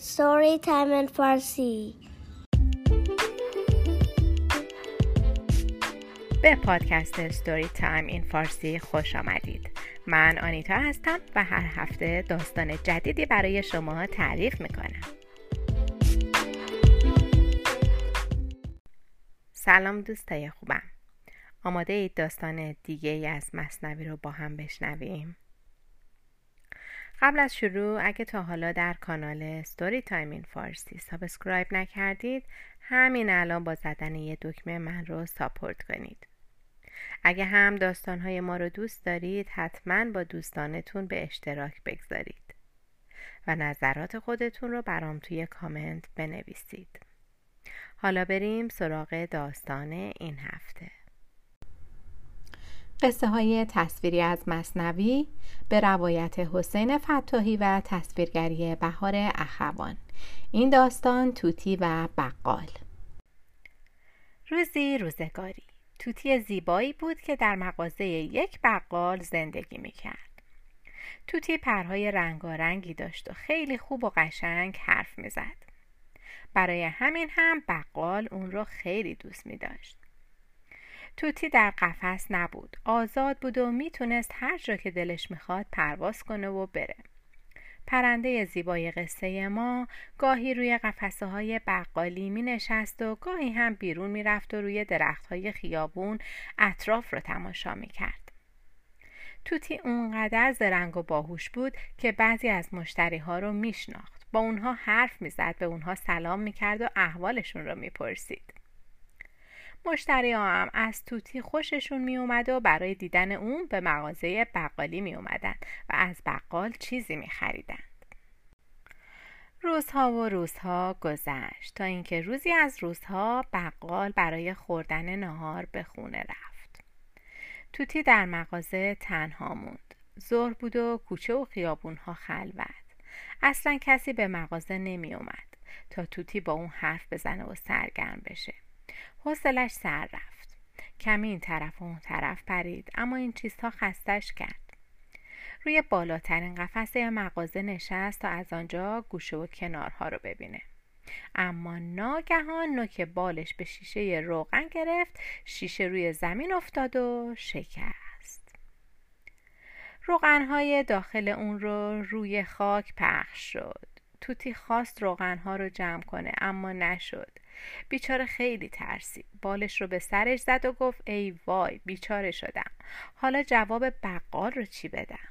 Story Time in Farsi. به پادکست ستوری تایم این فارسی خوش آمدید. من آنیتا هستم و هر هفته داستان جدیدی برای شما تعریف می‌کنم. سلام دوستای خوبم. آماده اید داستان دیگه ای از مصنوی رو با هم بشنویم. قبل از شروع اگه تا حالا در کانال Story Time in Farsi subscribe نکردید همین الان با زدن یه دکمه من رو support کنید. اگه هم داستانهای ما رو دوست دارید حتما با دوستانتون به اشتراک بگذارید و نظرات خودتون رو برام توی کامنت بنویسید. حالا بریم سراغ داستان این هفته. قصه های تصویری از مصنوی به روایت حسین فتاحی و تصویرگری بهار اخوان. این داستان توتی و بقال. روزی روزگاری. توتی زیبایی بود که در مغازه یک بقال زندگی می‌کرد. توتی پرهای رنگارنگی داشت و خیلی خوب و قشنگ حرف می‌زد. برای همین هم بقال اون را خیلی دوست می داشت. توتی در قفس نبود آزاد بود و می‌تونست هر جا که دلش می‌خواد پرواز کنه و بره پرنده زیبای قصه ما گاهی روی قفسه های بقالی می نشست و گاهی هم بیرون می رفت و روی درخت های خیابون اطراف رو تماشا می کرد. توتی اونقدر زرنگ و باهوش بود که بعضی از مشتری ها رو می شناخت. با اونها حرف می زد به اونها سلام می کرد و احوالشون رو می پرسید. مشتری ها هم از توتی خوششون می اومد و برای دیدن اون به مغازه بقالی می اومدن و از بقال چیزی می خریدن. روزها و روزها گذشت تا اینکه روزی از روزها بقال برای خوردن نهار به خونه رفت. توتی در مغازه تنها موند. ظهر بود و کوچه و خیابونها خلوت. اصلا کسی به مغازه نمی اومد تا توتی با اون حرف بزنه و سرگرم بشه. حوصلش سر رفت. کمی این طرف و اون طرف پرید اما این چیزها خستش کرد. روی بالاترین قفسه مغازه نشست تا از آنجا گوشه و کنارها رو ببینه. اما ناگهان نوک بالش به شیشه روغن گرفت شیشه روی زمین افتاد و شکست. روغنهای داخل اون رو روی خاک پخش شد. توتی خواست روغنها رو جمع کنه اما نشد. بیچاره خیلی ترسید بالش رو به سرش زد و گفت ای وای بیچاره شدم. حالا جواب بقال رو چی بدم؟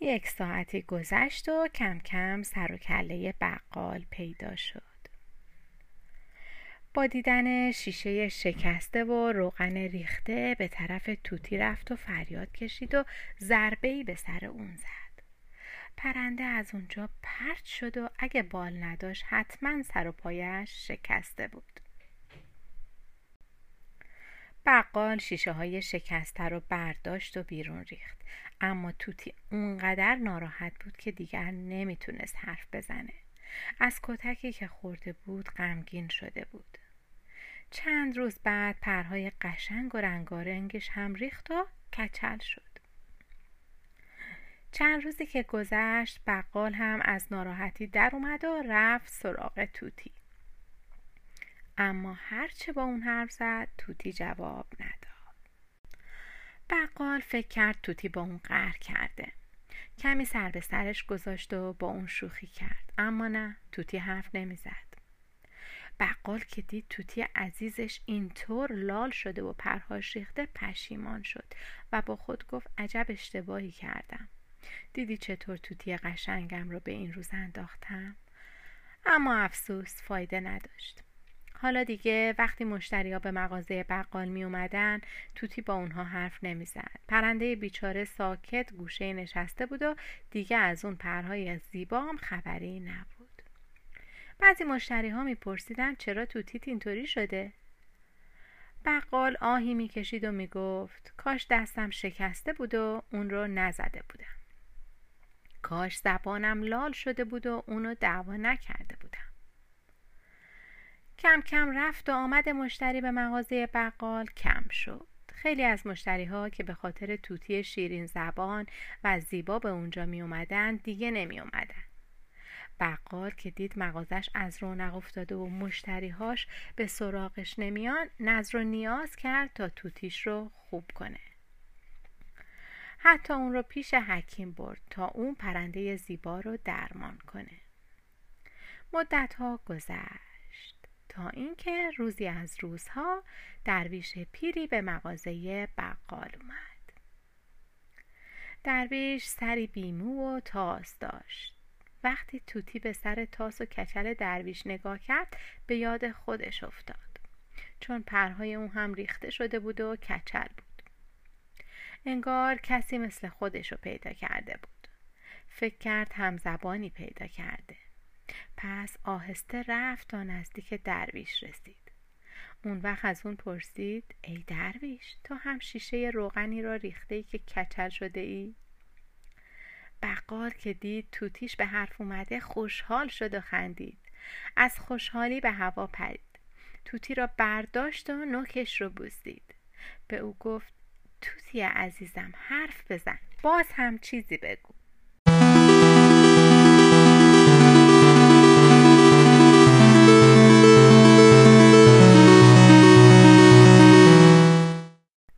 یک ساعتی گذشت و کم کم سر و کله بقال پیدا شد. با دیدن شیشه شکسته و روغن ریخته به طرف توتی رفت و فریاد کشید و ضربه به سر اون زد. پرنده از اونجا پرت شد و اگه بال نداشت حتما سر و پایش شکسته بود. بقال شیشه های شکسته رو برداشت و بیرون ریخت. اما توتی اونقدر ناراحت بود که دیگر نمی‌تونست حرف بزنه. از کتکی که خورده بود غمگین شده بود. چند روز بعد پرهای قشنگ و رنگارنگش هم ریخت و کچل شد. چند روزی که گذشت بقال هم از ناراحتی در اومد و رفت سراغ توتی. اما هرچه با اون حرف زد توتی جواب نداد. بقال فکر کرد توتی با اون قهر کرده. کمی سر به سرش گذاشت و با اون شوخی کرد. اما نه توتی حرف نمی‌زد. بقال که دید توتی عزیزش اینطور لال شده و پرهاش ریخته پشیمان شد و با خود گفت عجب اشتباهی کردم. دیدی چطور توتی قشنگم رو به این روز انداختم؟ اما افسوس فایده نداشت. حالا دیگه وقتی مشتریا به مغازه بقال می اومدن توتی با اونها حرف نمی‌زد. پرنده بیچاره ساکت گوشه نشسته بود و دیگه از اون پرهای زیبا هم خبری نبود. بعضی مشتری ها میپرسیدن چرا توتیت اینطوری شده؟ بقال آهی می‌کشید و می‌گفت کاش دستم شکسته بود و اون رو نزده بودم. کاش زبانم لال شده بود و اونو دعوا نکرده بودم. کم کم رفت و آمد مشتری به مغازه بقال کم شد. خیلی از مشتری ها که به خاطر توتی شیرین زبان و زیبا به اونجا می اومدن دیگه نمی اومدن. بقال که دید مغازش از رونق افتاده و مشتریهاش به سراغش نمیان نظر و نیاز کرد تا توتیش رو خوب کنه. حتی اون رو پیش حکیم برد تا اون پرنده زیبا رو درمان کنه. مدت ها گذشت تا اینکه روزی از روزها درویش پیری به مغازه بقال اومد. درویش سری بیمو و تاس داشت. وقتی توتی به سر تاس و کچل درویش نگاه کرد به یاد خودش افتاد. چون پرهای اون هم ریخته شده بود و کچل بود. انگار کسی مثل خودش رو پیدا کرده بود. فکر کرد همزبانی پیدا کرده. پس آهسته رفت تا نزدیک درویش رسید. اون وقت از اون پرسید ای درویش تو هم شیشه روغنی را ریخته ای که کچل شده ای؟ بقال که دید توتیش به حرف اومده خوشحال شد و خندید. از خوشحالی به هوا پرید. توتی را برداشت و نوکش رو بوسید. به او گفت توتی عزیزم حرف بزن. باز هم چیزی بگو.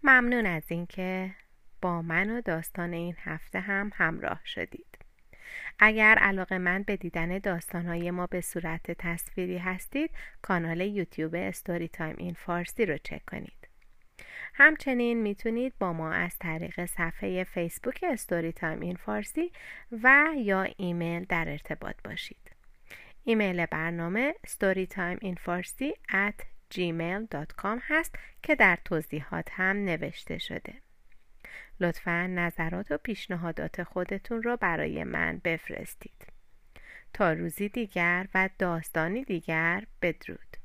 ممنون از اینکه با من و داستان این هفته هم همراه شدید. اگر علاقه مند به دیدن داستانهای ما به صورت تصویری هستید کانال یوتیوب Story Time in Farsi رو چک کنید. همچنین می‌تونید با ما از طریق صفحه فیسبوک Story Time in Farsi و یا ایمیل در ارتباط باشید. ایمیل برنامه storytimeinfarsi at gmail.com هست که در توضیحات هم نوشته شده. لطفا نظرات و پیشنهادات خودتون رو برای من بفرستید. تا روزی دیگر و داستانی دیگر بدرود.